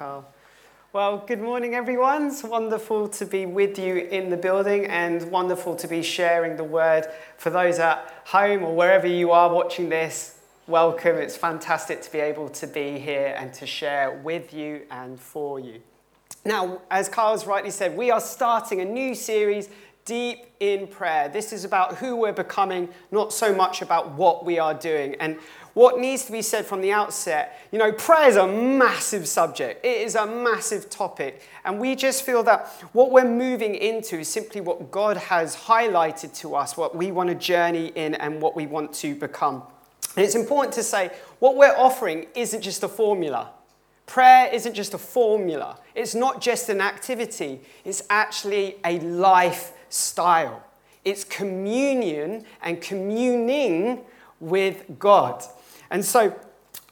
Carl. Well, good morning, everyone. It's wonderful to be with you in the building and wonderful to be sharing the word. For those at home or wherever you are watching this, welcome. It's fantastic to be able to be here and to share with you and for you. Now, as Carl's rightly said, we are starting a new series, Deep in Prayer. This is about who we're becoming, not so much about what we are doing. And what needs to be said from the outset, you know, prayer is a massive subject. It is a massive topic. And we just feel that what we're moving into is simply what God has highlighted to us, what we want to journey in and what we want to become. And it's important to say what we're offering isn't just a formula. Prayer isn't just a formula, it's not just an activity, it's actually a lifestyle. It's communion and communing with God. And so,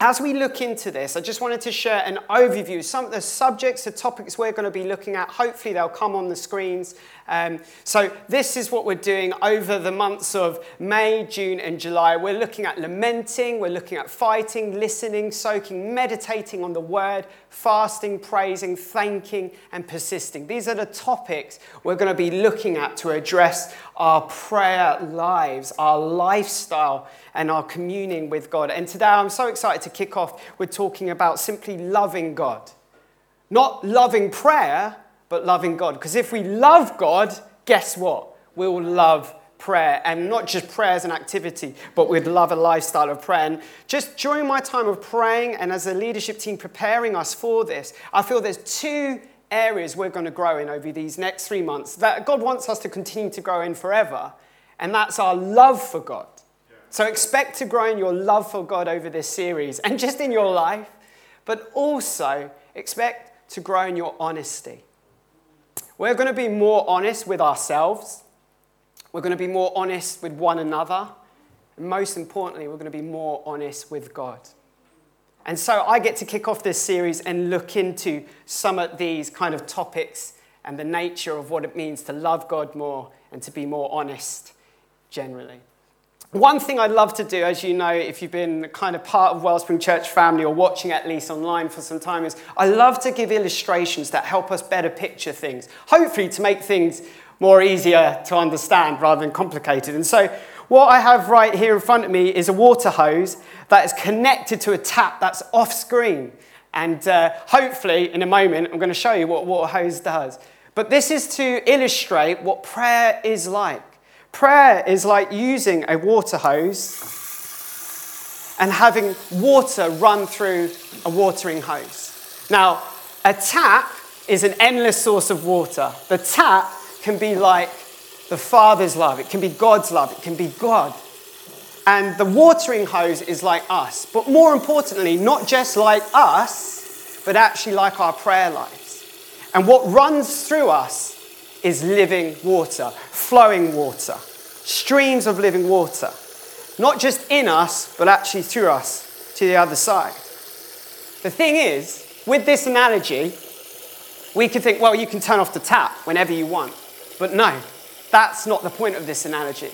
as we look into this, I just wanted to share an overview. Some of the subjects, the topics we're going to be looking at, hopefully they'll come on the screens. Um, so, this is what we're doing over the months of May, June, and July. We're looking at lamenting, we're looking at fighting, listening, soaking, meditating on the word, fasting, praising, thanking, and persisting. These are the topics we're going to be looking at to address our prayer lives, our lifestyle, and our communing with God. And today I'm so excited to kick off with talking about simply loving God. Not loving prayer, but loving God. Because if we love God, guess what? We'll love prayer. And not just prayer as an activity, but we'd love a lifestyle of prayer. And just during my time of praying and as a leadership team preparing us for this, I feel there's two areas we're going to grow in over these next three months that God wants us to continue to grow in forever. And that's our love for God. So expect to grow in your love for God over this series and just in your life, but also expect to grow in your honesty. We're going to be more honest with ourselves. We're going to be more honest with one another. And most importantly, we're going to be more honest with God. And so I get to kick off this series and look into some of these kind of topics and the nature of what it means to love God more and to be more honest generally. One thing I'd love to do, as you know, if you've been kind of part of Wellspring Church family or watching at least online for some time, is I love to give illustrations that help us better picture things, hopefully to make things more easier to understand rather than complicated. And so, what I have right here in front of me is a water hose that is connected to a tap that's off screen. And uh, hopefully, in a moment, I'm going to show you what a water hose does. But this is to illustrate what prayer is like. Prayer is like using a water hose and having water run through a watering hose. Now, a tap is an endless source of water. The tap can be like the Father's love, it can be God's love, it can be God. And the watering hose is like us. But more importantly, not just like us, but actually like our prayer lives. And what runs through us is living water, flowing water, streams of living water. Not just in us, but actually through us to the other side. The thing is, with this analogy, we could think, well, you can turn off the tap whenever you want. But no, that's not the point of this analogy.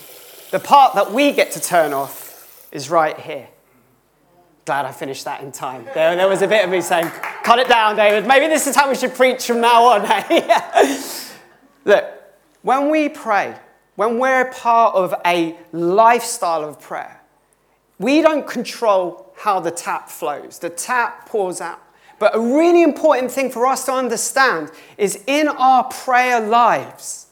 The part that we get to turn off is right here. Glad I finished that in time. There, there was a bit of me saying, cut it down, David. Maybe this is how we should preach from now on. Hey, Look, when we pray, when we're part of a lifestyle of prayer, we don't control how the tap flows. The tap pours out. But a really important thing for us to understand is in our prayer lives,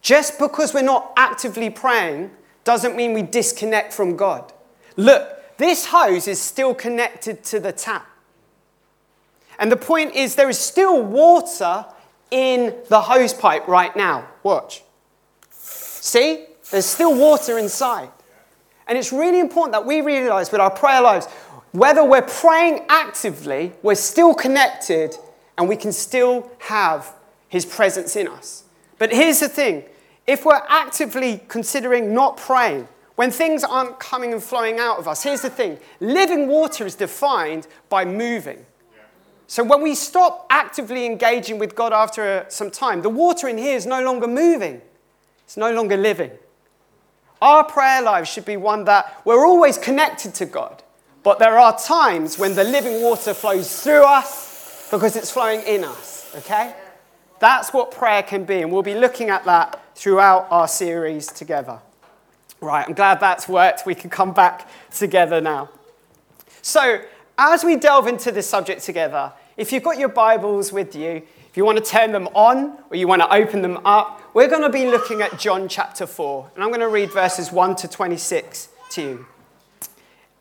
just because we're not actively praying doesn't mean we disconnect from God. Look, this hose is still connected to the tap. And the point is, there is still water in the hose pipe right now. Watch. See? There's still water inside. And it's really important that we realize with our prayer lives, whether we're praying actively, we're still connected and we can still have His presence in us. But here's the thing if we're actively considering not praying, when things aren't coming and flowing out of us, here's the thing living water is defined by moving. So when we stop actively engaging with God after some time, the water in here is no longer moving, it's no longer living. Our prayer life should be one that we're always connected to God, but there are times when the living water flows through us because it's flowing in us, okay? That's what prayer can be, and we'll be looking at that throughout our series together. Right, I'm glad that's worked. We can come back together now. So, as we delve into this subject together, if you've got your Bibles with you, if you want to turn them on or you want to open them up, we're going to be looking at John chapter 4. And I'm going to read verses 1 to 26 to you.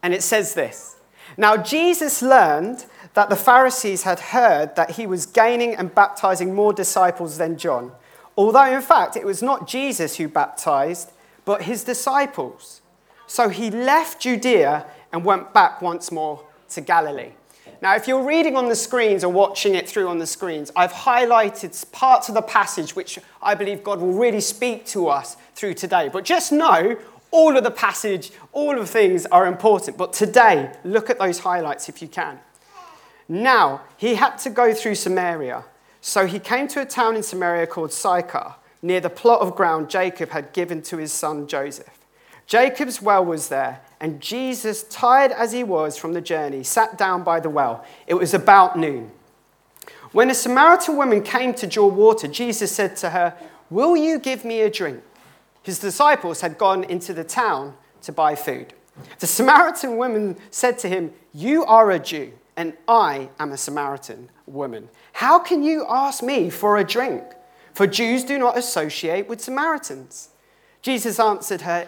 And it says this Now Jesus learned that the Pharisees had heard that he was gaining and baptizing more disciples than John, although in fact it was not Jesus who baptized, but his disciples. So he left Judea and went back once more to Galilee. Now, if you're reading on the screens or watching it through on the screens, I've highlighted parts of the passage which I believe God will really speak to us through today. But just know all of the passage, all of the things are important. But today, look at those highlights if you can. Now, he had to go through Samaria. So he came to a town in Samaria called Sychar, near the plot of ground Jacob had given to his son Joseph. Jacob's well was there, and Jesus, tired as he was from the journey, sat down by the well. It was about noon. When a Samaritan woman came to draw water, Jesus said to her, Will you give me a drink? His disciples had gone into the town to buy food. The Samaritan woman said to him, You are a Jew, and I am a Samaritan woman. How can you ask me for a drink? For Jews do not associate with Samaritans. Jesus answered her,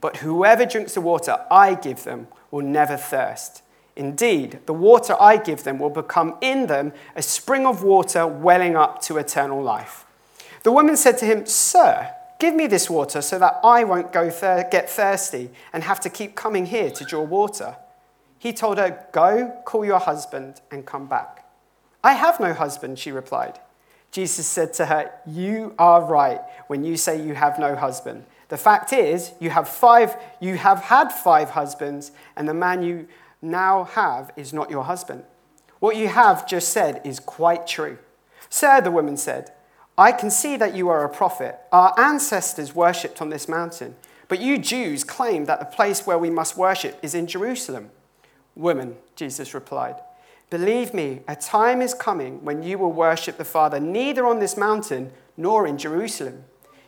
But whoever drinks the water I give them will never thirst. Indeed, the water I give them will become in them a spring of water welling up to eternal life. The woman said to him, Sir, give me this water so that I won't go get thirsty and have to keep coming here to draw water. He told her, Go, call your husband, and come back. I have no husband, she replied. Jesus said to her, You are right when you say you have no husband. The fact is, you have five, you have had five husbands, and the man you now have is not your husband. What you have just said is quite true. Sir, the woman said, I can see that you are a prophet. Our ancestors worshipped on this mountain, but you Jews claim that the place where we must worship is in Jerusalem. Woman, Jesus replied, Believe me, a time is coming when you will worship the Father neither on this mountain nor in Jerusalem.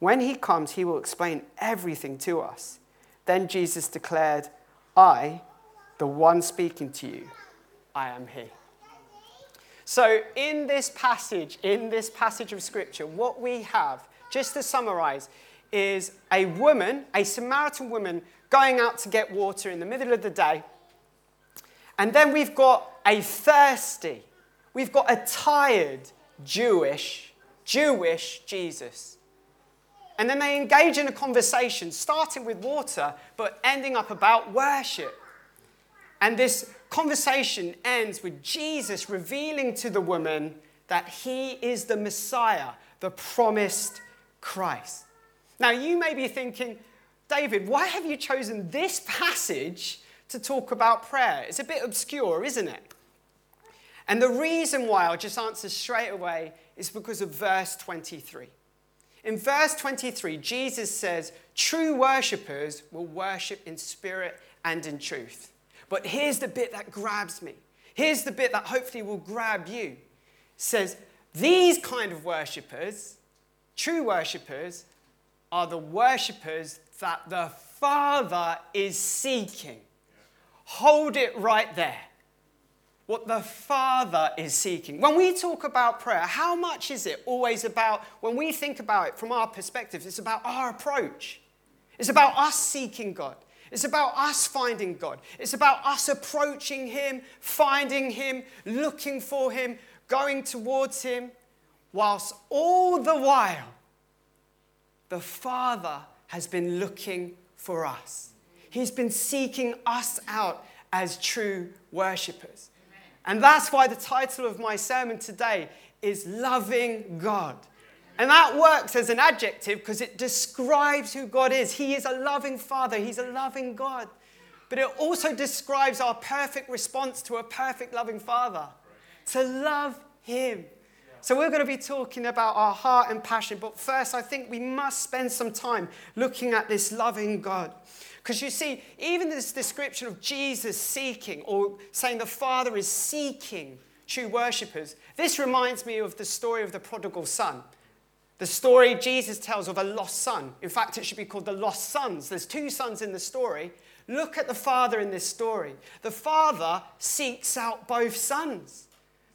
When he comes, he will explain everything to us. Then Jesus declared, I, the one speaking to you, I am he. So, in this passage, in this passage of scripture, what we have, just to summarize, is a woman, a Samaritan woman, going out to get water in the middle of the day. And then we've got a thirsty, we've got a tired Jewish, Jewish Jesus and then they engage in a conversation, starting with water, but ending up about worship. And this conversation ends with Jesus revealing to the woman that he is the Messiah, the promised Christ. Now, you may be thinking, David, why have you chosen this passage to talk about prayer? It's a bit obscure, isn't it? And the reason why I'll just answer straight away is because of verse 23. In verse 23, Jesus says, True worshippers will worship in spirit and in truth. But here's the bit that grabs me. Here's the bit that hopefully will grab you. It says, These kind of worshippers, true worshippers, are the worshippers that the Father is seeking. Hold it right there. What the Father is seeking. When we talk about prayer, how much is it always about, when we think about it from our perspective, it's about our approach. It's about us seeking God. It's about us finding God. It's about us approaching Him, finding Him, looking for Him, going towards Him, whilst all the while, the Father has been looking for us. He's been seeking us out as true worshippers. And that's why the title of my sermon today is Loving God. And that works as an adjective because it describes who God is. He is a loving Father, He's a loving God. But it also describes our perfect response to a perfect loving Father to love Him. So, we're going to be talking about our heart and passion. But first, I think we must spend some time looking at this loving God. Because you see, even this description of Jesus seeking or saying the Father is seeking true worshippers, this reminds me of the story of the prodigal son. The story Jesus tells of a lost son. In fact, it should be called the lost sons. There's two sons in the story. Look at the father in this story. The father seeks out both sons.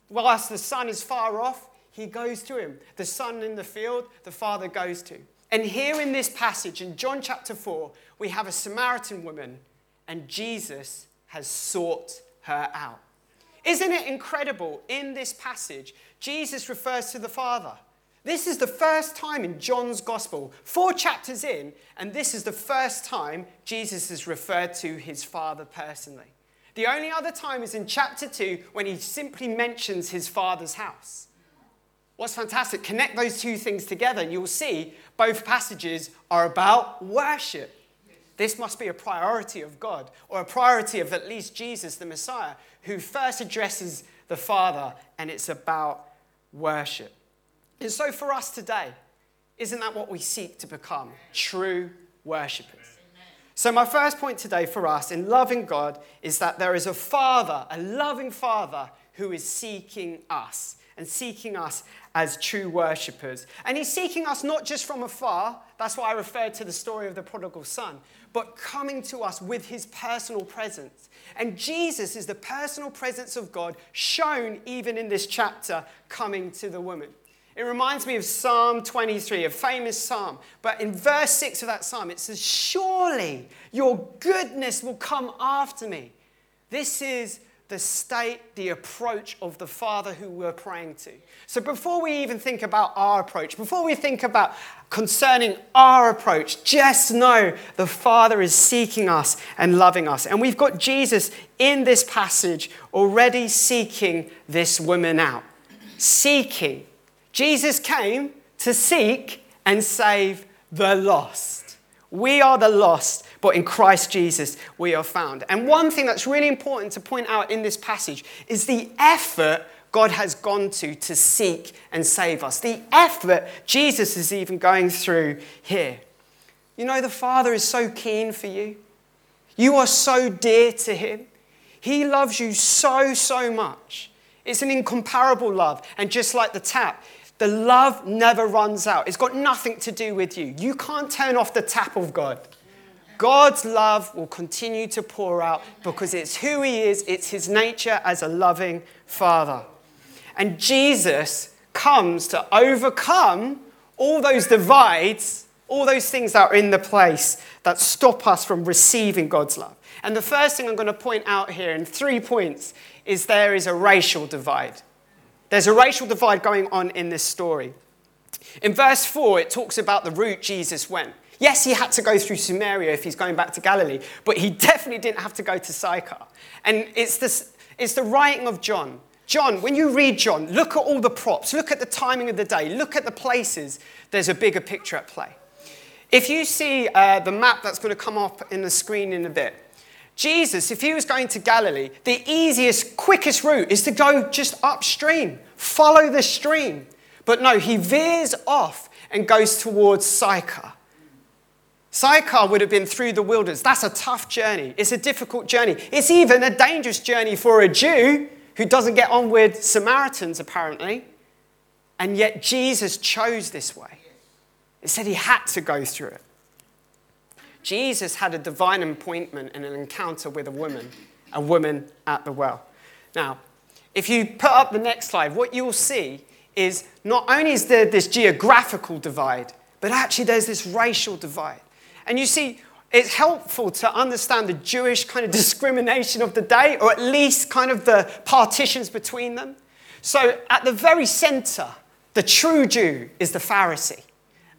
Whilst the son is far off, he goes to him. The son in the field, the father goes to. And here in this passage, in John chapter 4, we have a Samaritan woman, and Jesus has sought her out. Isn't it incredible? In this passage, Jesus refers to the Father. This is the first time in John's Gospel, four chapters in, and this is the first time Jesus is referred to his Father personally. The only other time is in chapter 2 when he simply mentions his Father's house. What's fantastic, connect those two things together, and you'll see both passages are about worship. This must be a priority of God, or a priority of at least Jesus, the Messiah, who first addresses the Father, and it's about worship. And so for us today, isn't that what we seek to become? True worshippers. So, my first point today for us in loving God is that there is a Father, a loving Father, who is seeking us and seeking us as true worshippers. And he's seeking us not just from afar, that's why I referred to the story of the prodigal son, but coming to us with his personal presence. And Jesus is the personal presence of God shown even in this chapter coming to the woman. It reminds me of Psalm 23, a famous psalm. But in verse 6 of that psalm, it says, Surely your goodness will come after me. This is the state, the approach of the Father who we're praying to. So before we even think about our approach, before we think about concerning our approach, just know the Father is seeking us and loving us. And we've got Jesus in this passage already seeking this woman out. Seeking. Jesus came to seek and save the lost. We are the lost but in Christ Jesus we are found. And one thing that's really important to point out in this passage is the effort God has gone to to seek and save us. The effort Jesus is even going through here. You know, the Father is so keen for you. You are so dear to Him. He loves you so, so much. It's an incomparable love. And just like the tap, the love never runs out. It's got nothing to do with you. You can't turn off the tap of God. God's love will continue to pour out because it's who He is, it's His nature as a loving Father. And Jesus comes to overcome all those divides, all those things that are in the place that stop us from receiving God's love. And the first thing I'm going to point out here in three points is there is a racial divide. There's a racial divide going on in this story. In verse 4, it talks about the route Jesus went. Yes, he had to go through Samaria if he's going back to Galilee, but he definitely didn't have to go to Sychar. And it's, this, it's the writing of John. John, when you read John, look at all the props, look at the timing of the day, look at the places, there's a bigger picture at play. If you see uh, the map that's going to come up in the screen in a bit, Jesus, if he was going to Galilee, the easiest, quickest route is to go just upstream, follow the stream. But no, he veers off and goes towards Sychar. Sychar would have been through the wilderness. That's a tough journey. It's a difficult journey. It's even a dangerous journey for a Jew who doesn't get on with Samaritans, apparently. And yet Jesus chose this way. It said he had to go through it. Jesus had a divine appointment and an encounter with a woman, a woman at the well. Now, if you put up the next slide, what you'll see is not only is there this geographical divide, but actually there's this racial divide. And you see, it's helpful to understand the Jewish kind of discrimination of the day, or at least kind of the partitions between them. So at the very center, the true Jew is the Pharisee.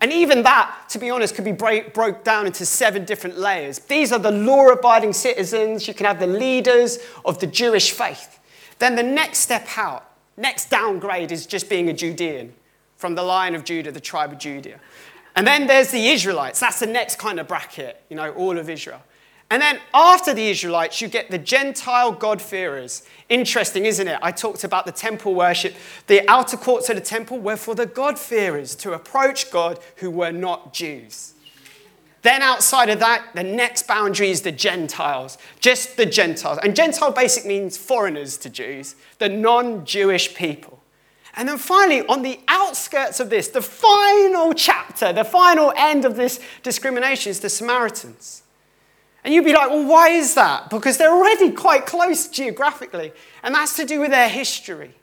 And even that, to be honest, could be break, broke down into seven different layers. These are the law abiding citizens. You can have the leaders of the Jewish faith. Then the next step out, next downgrade is just being a Judean from the line of Judah, the tribe of Judah. And then there's the Israelites. That's the next kind of bracket, you know, all of Israel. And then after the Israelites, you get the Gentile God-fearers. Interesting, isn't it? I talked about the temple worship. The outer courts of the temple were for the God-fearers to approach God who were not Jews. Then outside of that, the next boundary is the Gentiles, just the Gentiles. And Gentile basically means foreigners to Jews, the non Jewish people. And then finally, on the outskirts of this, the final chapter, the final end of this discrimination is the Samaritans. And you'd be like, well, why is that? Because they're already quite close geographically. And that's to do with their history.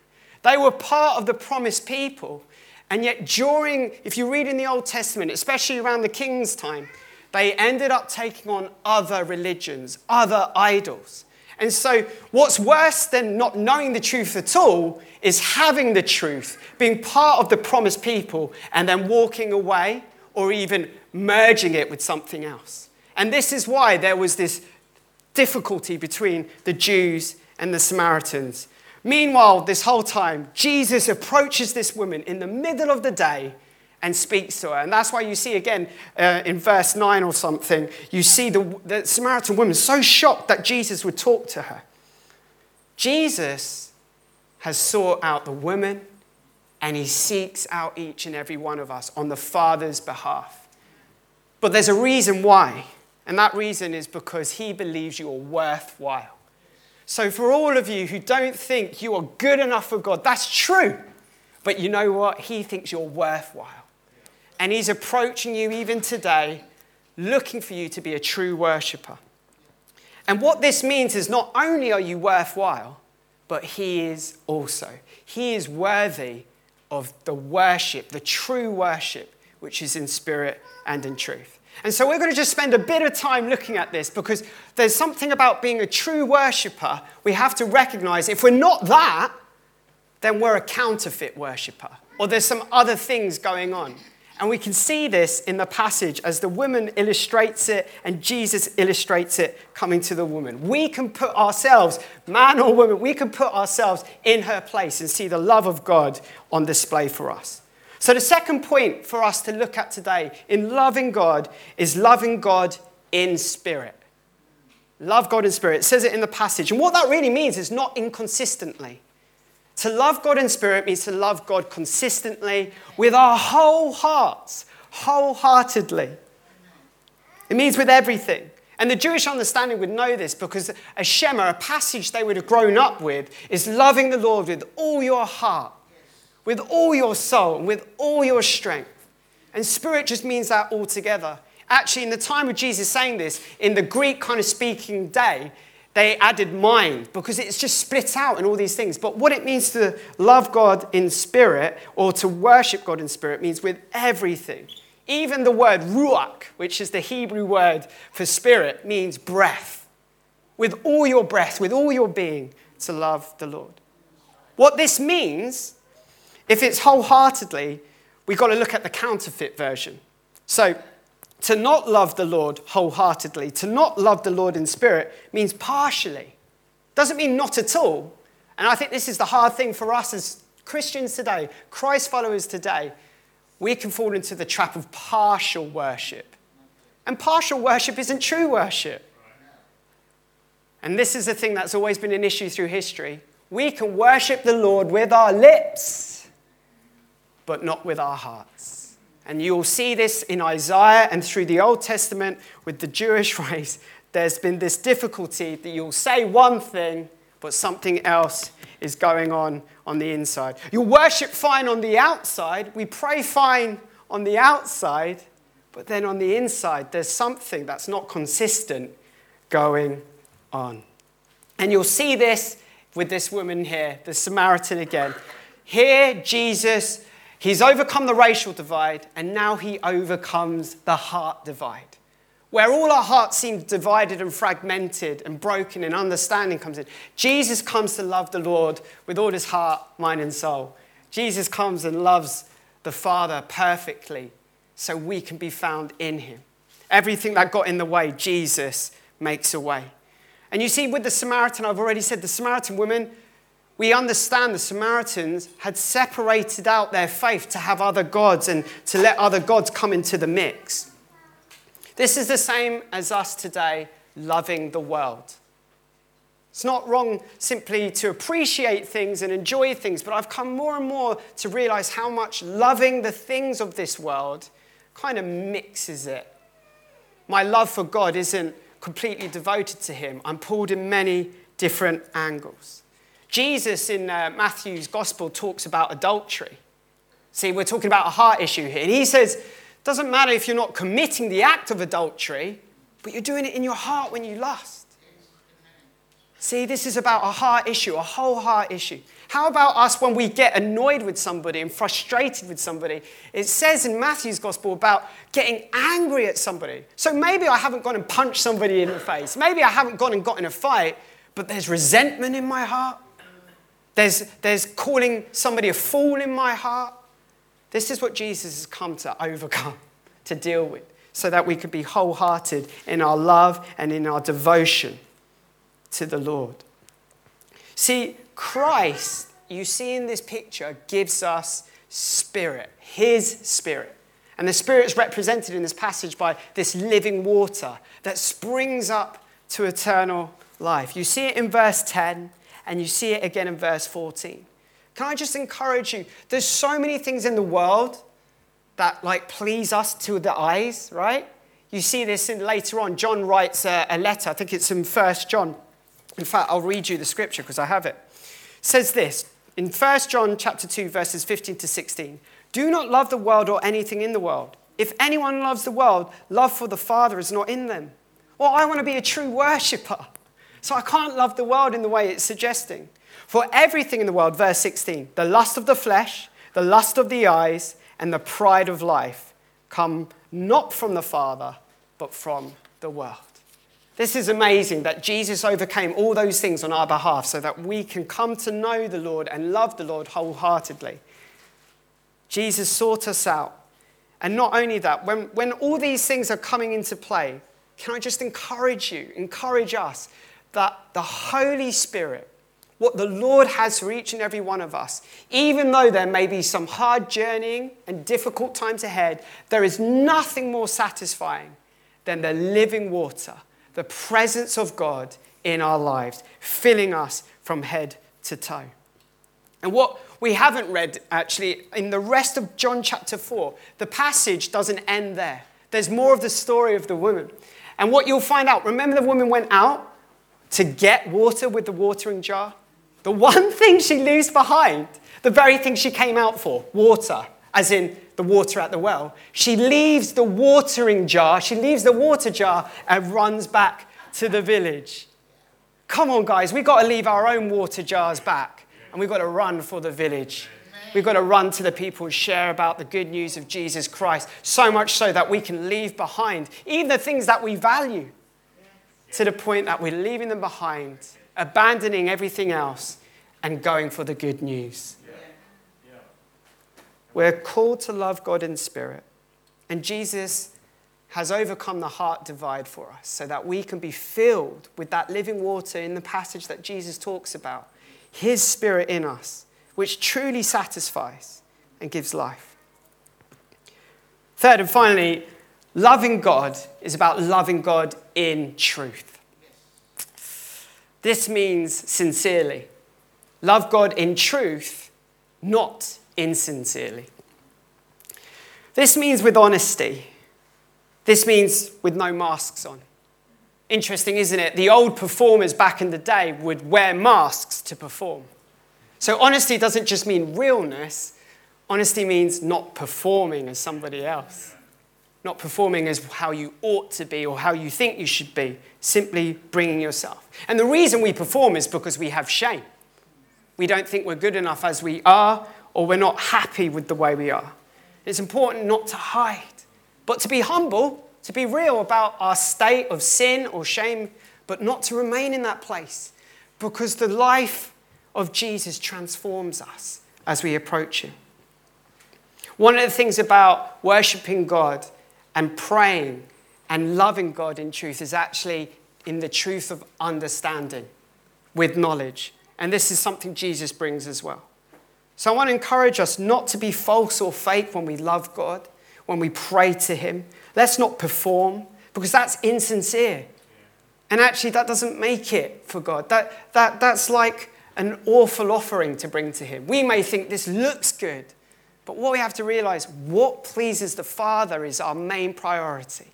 They were part of the promised people. And yet, during, if you read in the Old Testament, especially around the king's time, they ended up taking on other religions, other idols. And so, what's worse than not knowing the truth at all is having the truth, being part of the promised people, and then walking away or even merging it with something else. And this is why there was this difficulty between the Jews and the Samaritans. Meanwhile, this whole time, Jesus approaches this woman in the middle of the day and speaks to her. And that's why you see again uh, in verse 9 or something, you see the, the Samaritan woman so shocked that Jesus would talk to her. Jesus has sought out the woman and he seeks out each and every one of us on the Father's behalf. But there's a reason why. And that reason is because he believes you are worthwhile. So, for all of you who don't think you are good enough for God, that's true. But you know what? He thinks you're worthwhile. And he's approaching you even today, looking for you to be a true worshiper. And what this means is not only are you worthwhile, but he is also. He is worthy of the worship, the true worship, which is in spirit and in truth. And so we're going to just spend a bit of time looking at this because there's something about being a true worshiper we have to recognize. If we're not that, then we're a counterfeit worshiper, or there's some other things going on. And we can see this in the passage as the woman illustrates it and Jesus illustrates it coming to the woman. We can put ourselves, man or woman, we can put ourselves in her place and see the love of God on display for us. So, the second point for us to look at today in loving God is loving God in spirit. Love God in spirit. It says it in the passage. And what that really means is not inconsistently. To love God in spirit means to love God consistently with our whole hearts, wholeheartedly. It means with everything. And the Jewish understanding would know this because a Shema, a passage they would have grown up with, is loving the Lord with all your heart, with all your soul, and with all your strength. And spirit just means that altogether. Actually, in the time of Jesus saying this, in the Greek kind of speaking day, they added mind because it's just split out in all these things. But what it means to love God in spirit or to worship God in spirit means with everything. Even the word ruach, which is the Hebrew word for spirit, means breath. With all your breath, with all your being, to love the Lord. What this means if it's wholeheartedly, we've got to look at the counterfeit version. So, to not love the Lord wholeheartedly, to not love the Lord in spirit, means partially. Doesn't mean not at all. And I think this is the hard thing for us as Christians today, Christ followers today. We can fall into the trap of partial worship. And partial worship isn't true worship. And this is the thing that's always been an issue through history. We can worship the Lord with our lips but not with our hearts. And you'll see this in Isaiah and through the Old Testament with the Jewish race. There's been this difficulty that you'll say one thing, but something else is going on on the inside. You worship fine on the outside, we pray fine on the outside, but then on the inside, there's something that's not consistent going on. And you'll see this with this woman here, the Samaritan again. Here, Jesus, he's overcome the racial divide, and now he overcomes the heart divide. Where all our hearts seem divided and fragmented and broken, and understanding comes in, Jesus comes to love the Lord with all his heart, mind, and soul. Jesus comes and loves the Father perfectly so we can be found in him. Everything that got in the way, Jesus makes a way. And you see, with the Samaritan, I've already said the Samaritan woman, we understand the Samaritans had separated out their faith to have other gods and to let other gods come into the mix. This is the same as us today loving the world. It's not wrong simply to appreciate things and enjoy things, but I've come more and more to realize how much loving the things of this world kind of mixes it. My love for God isn't completely devoted to Him. I'm pulled in many different angles. Jesus in uh, Matthew's gospel talks about adultery. See, we're talking about a heart issue here. And he says, doesn't matter if you're not committing the act of adultery, but you're doing it in your heart when you lust. See, this is about a heart issue, a whole heart issue. How about us when we get annoyed with somebody and frustrated with somebody? It says in Matthew's gospel about getting angry at somebody. So maybe I haven't gone and punched somebody in the face. Maybe I haven't gone and got in a fight, but there's resentment in my heart. There's, there's calling somebody a fool in my heart. This is what Jesus has come to overcome, to deal with, so that we could be wholehearted in our love and in our devotion to the Lord. See, Christ, you see in this picture, gives us spirit, his spirit. And the spirit is represented in this passage by this living water that springs up to eternal life. You see it in verse 10 and you see it again in verse 14. Can I just encourage you? There's so many things in the world that like please us to the eyes, right? You see this in later on. John writes a, a letter. I think it's in First John. In fact, I'll read you the scripture because I have it. it. Says this in 1 John chapter 2 verses 15 to 16. Do not love the world or anything in the world. If anyone loves the world, love for the Father is not in them. Well, I want to be a true worshipper. So I can't love the world in the way it's suggesting. For everything in the world, verse 16, the lust of the flesh, the lust of the eyes, and the pride of life come not from the Father, but from the world. This is amazing that Jesus overcame all those things on our behalf so that we can come to know the Lord and love the Lord wholeheartedly. Jesus sought us out. And not only that, when, when all these things are coming into play, can I just encourage you, encourage us, that the Holy Spirit, what the Lord has for each and every one of us, even though there may be some hard journeying and difficult times ahead, there is nothing more satisfying than the living water the presence of God in our lives, filling us from head to toe. And what we haven't read actually in the rest of John chapter 4, the passage doesn't end there. There's more of the story of the woman. And what you'll find out remember, the woman went out to get water with the watering jar? The one thing she leaves behind, the very thing she came out for water, as in the water at the well. She leaves the watering jar, she leaves the water jar and runs back to the village. Come on, guys, we've got to leave our own water jars back and we've got to run for the village. We've got to run to the people and share about the good news of Jesus Christ, so much so that we can leave behind even the things that we value to the point that we're leaving them behind, abandoning everything else, and going for the good news. We're called to love God in spirit. And Jesus has overcome the heart divide for us so that we can be filled with that living water in the passage that Jesus talks about, His Spirit in us, which truly satisfies and gives life. Third and finally, loving God is about loving God in truth. This means sincerely. Love God in truth, not insincerely. This means with honesty. This means with no masks on. Interesting, isn't it? The old performers back in the day would wear masks to perform. So, honesty doesn't just mean realness, honesty means not performing as somebody else, not performing as how you ought to be or how you think you should be, simply bringing yourself. And the reason we perform is because we have shame. we don't think we're good enough as we are, or we're not happy with the way we are. It's important not to hide, but to be humble, to be real about our state of sin or shame, but not to remain in that place because the life of Jesus transforms us as we approach Him. One of the things about worshiping God and praying and loving God in truth is actually in the truth of understanding with knowledge. And this is something Jesus brings as well. So I want to encourage us not to be false or fake when we love God, when we pray to Him. Let's not perform because that's insincere. And actually, that doesn't make it for God. That, that, that's like an awful offering to bring to Him. We may think this looks good, but what we have to realize what pleases the Father is our main priority.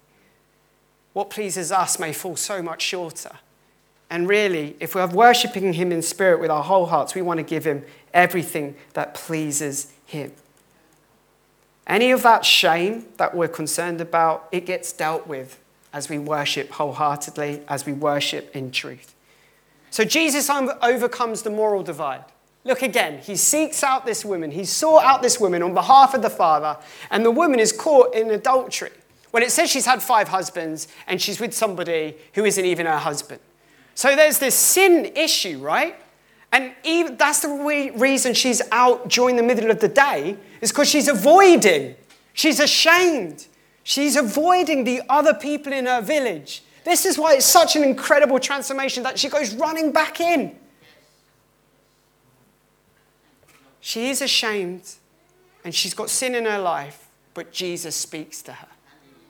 What pleases us may fall so much shorter. And really, if we're worshiping Him in spirit with our whole hearts, we want to give Him everything that pleases Him. Any of that shame that we're concerned about, it gets dealt with as we worship wholeheartedly, as we worship in truth. So Jesus overcomes the moral divide. Look again, he seeks out this woman, he sought out this woman on behalf of the Father, and the woman is caught in adultery. Well, it says she's had five husbands and she's with somebody who isn't even her husband. So there's this sin issue, right? And even, that's the re- reason she's out during the middle of the day, is because she's avoiding. She's ashamed. She's avoiding the other people in her village. This is why it's such an incredible transformation that she goes running back in. She is ashamed and she's got sin in her life, but Jesus speaks to her.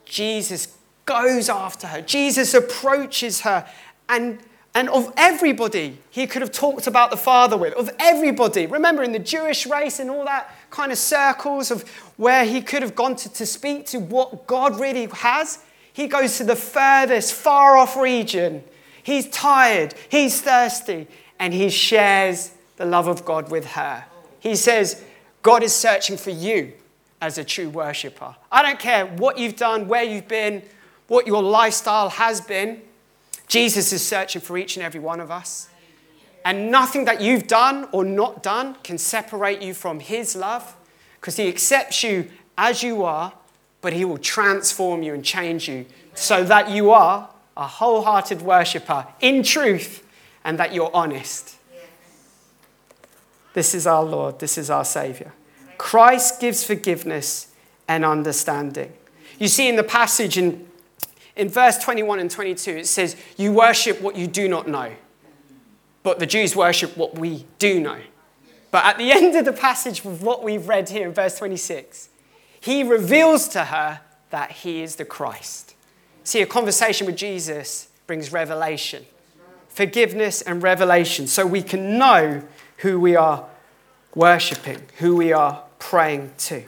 Jesus goes after her. Jesus approaches her and and of everybody he could have talked about the Father with, of everybody. Remember, in the Jewish race and all that kind of circles of where he could have gone to, to speak to what God really has, he goes to the furthest, far off region. He's tired, he's thirsty, and he shares the love of God with her. He says, God is searching for you as a true worshiper. I don't care what you've done, where you've been, what your lifestyle has been. Jesus is searching for each and every one of us. And nothing that you've done or not done can separate you from His love because He accepts you as you are, but He will transform you and change you so that you are a wholehearted worshiper in truth and that you're honest. This is our Lord, this is our Savior. Christ gives forgiveness and understanding. You see in the passage in in verse 21 and 22, it says, You worship what you do not know. But the Jews worship what we do know. But at the end of the passage of what we've read here in verse 26, he reveals to her that he is the Christ. See, a conversation with Jesus brings revelation, forgiveness and revelation, so we can know who we are worshipping, who we are praying to.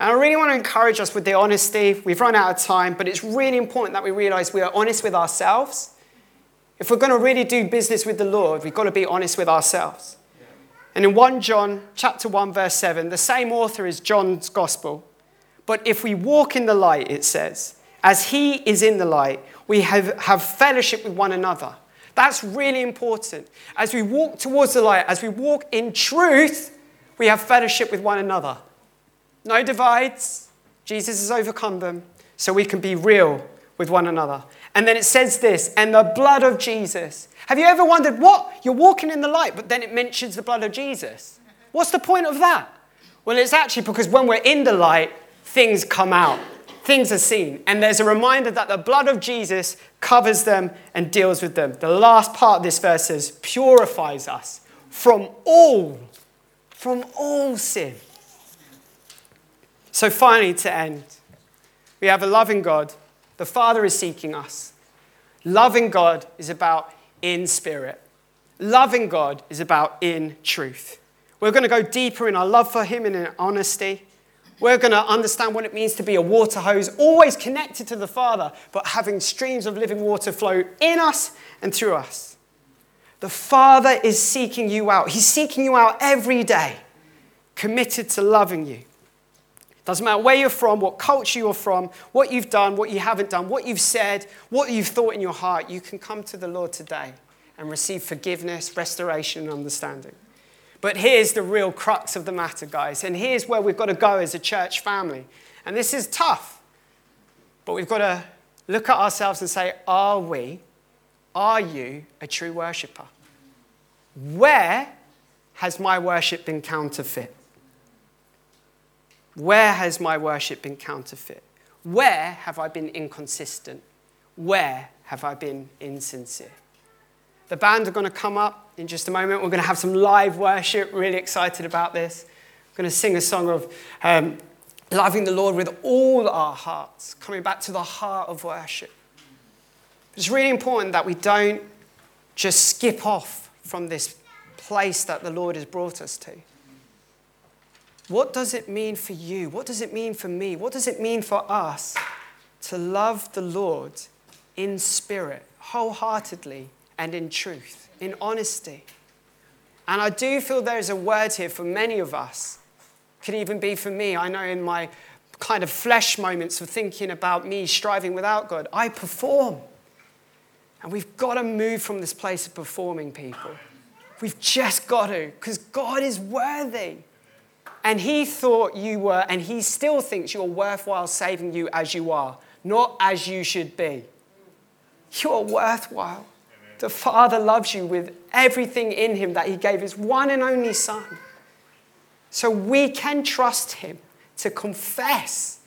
And I really want to encourage us with the honesty. We've run out of time, but it's really important that we realize we are honest with ourselves. If we're going to really do business with the Lord, we've got to be honest with ourselves. And in 1 John chapter 1 verse 7, the same author is John's gospel. But if we walk in the light, it says, as he is in the light, we have, have fellowship with one another. That's really important. As we walk towards the light, as we walk in truth, we have fellowship with one another. No divides. Jesus has overcome them so we can be real with one another. And then it says this, and the blood of Jesus. Have you ever wondered what? You're walking in the light, but then it mentions the blood of Jesus. What's the point of that? Well, it's actually because when we're in the light, things come out, things are seen. And there's a reminder that the blood of Jesus covers them and deals with them. The last part of this verse says, purifies us from all, from all sin. So, finally, to end, we have a loving God. The Father is seeking us. Loving God is about in spirit, loving God is about in truth. We're going to go deeper in our love for Him and in honesty. We're going to understand what it means to be a water hose, always connected to the Father, but having streams of living water flow in us and through us. The Father is seeking you out. He's seeking you out every day, committed to loving you. Doesn't matter where you're from, what culture you're from, what you've done, what you haven't done, what you've said, what you've thought in your heart, you can come to the Lord today and receive forgiveness, restoration, and understanding. But here's the real crux of the matter, guys. And here's where we've got to go as a church family. And this is tough, but we've got to look at ourselves and say, are we, are you a true worshiper? Where has my worship been counterfeit? Where has my worship been counterfeit? Where have I been inconsistent? Where have I been insincere? The band are going to come up in just a moment. We're going to have some live worship. Really excited about this. I'm going to sing a song of um, loving the Lord with all our hearts, coming back to the heart of worship. It's really important that we don't just skip off from this place that the Lord has brought us to. What does it mean for you? What does it mean for me? What does it mean for us to love the Lord in spirit, wholeheartedly, and in truth, in honesty? And I do feel there is a word here for many of us. Could even be for me. I know in my kind of flesh moments of thinking about me striving without God, I perform. And we've got to move from this place of performing people. We've just got to, because God is worthy. And He thought you were, and He still thinks you're worthwhile saving you as you are, not as you should be. You're worthwhile. The Father loves you with everything in Him that He gave His one and only Son. So we can trust Him to confess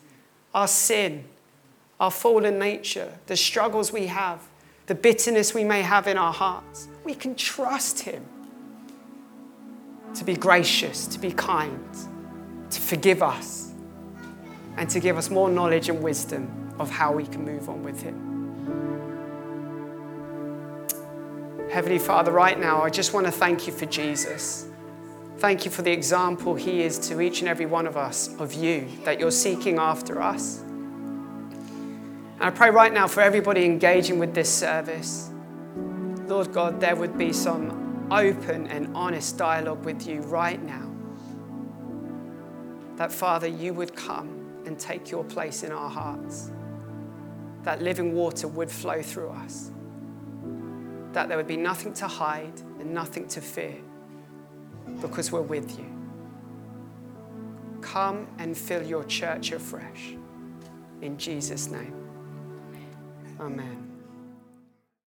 our sin, our fallen nature, the struggles we have the bitterness we may have in our hearts, we can trust Him to be gracious, to be kind, to forgive us, and to give us more knowledge and wisdom of how we can move on with Him. Heavenly Father, right now, I just want to thank you for Jesus. Thank you for the example he is to each and every one of us of you, that you're seeking after us. And I pray right now for everybody engaging with this service, Lord God, there would be some open and honest dialogue with you right now. That, Father, you would come and take your place in our hearts. That living water would flow through us. That there would be nothing to hide and nothing to fear because we're with you. Come and fill your church afresh. In Jesus' name. Amen.